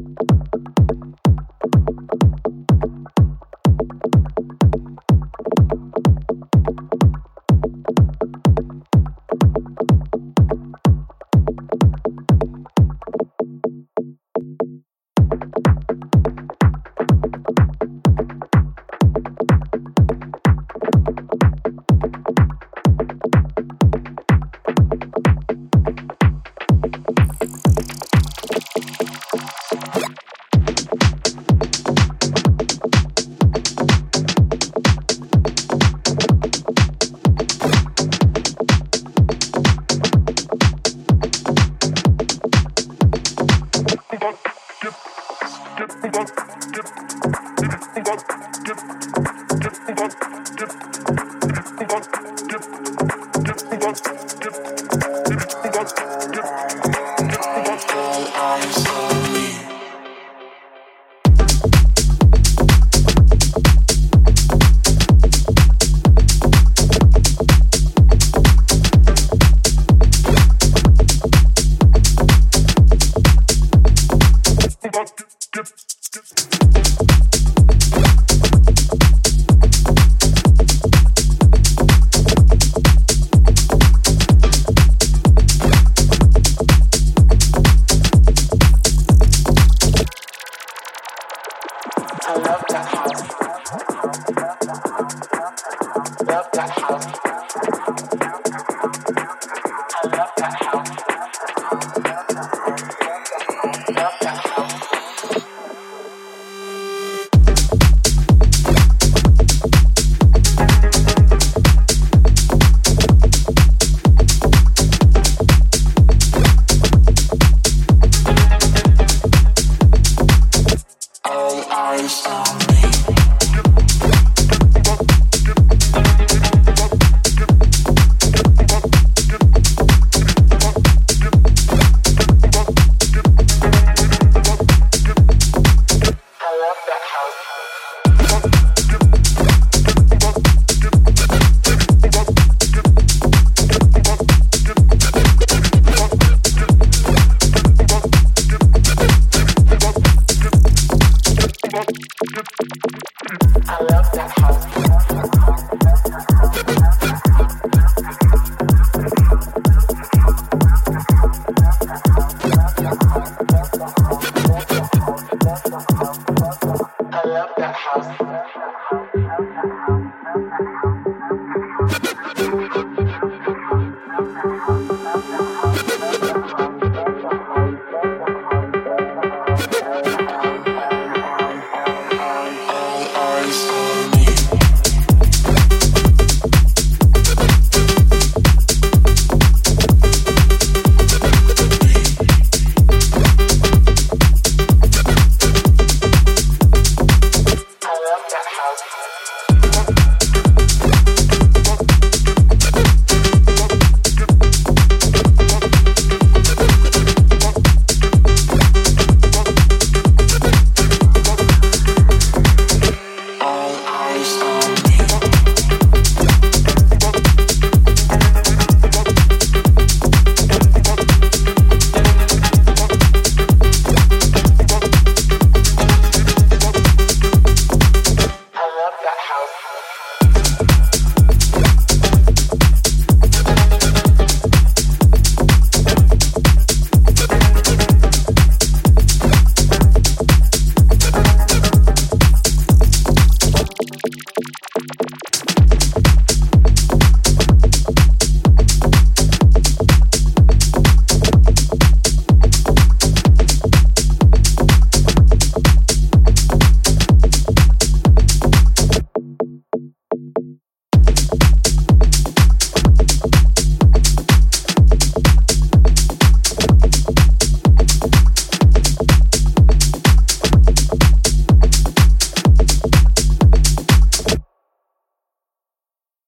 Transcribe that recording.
Thank you. Thank you. I love house. Thank you.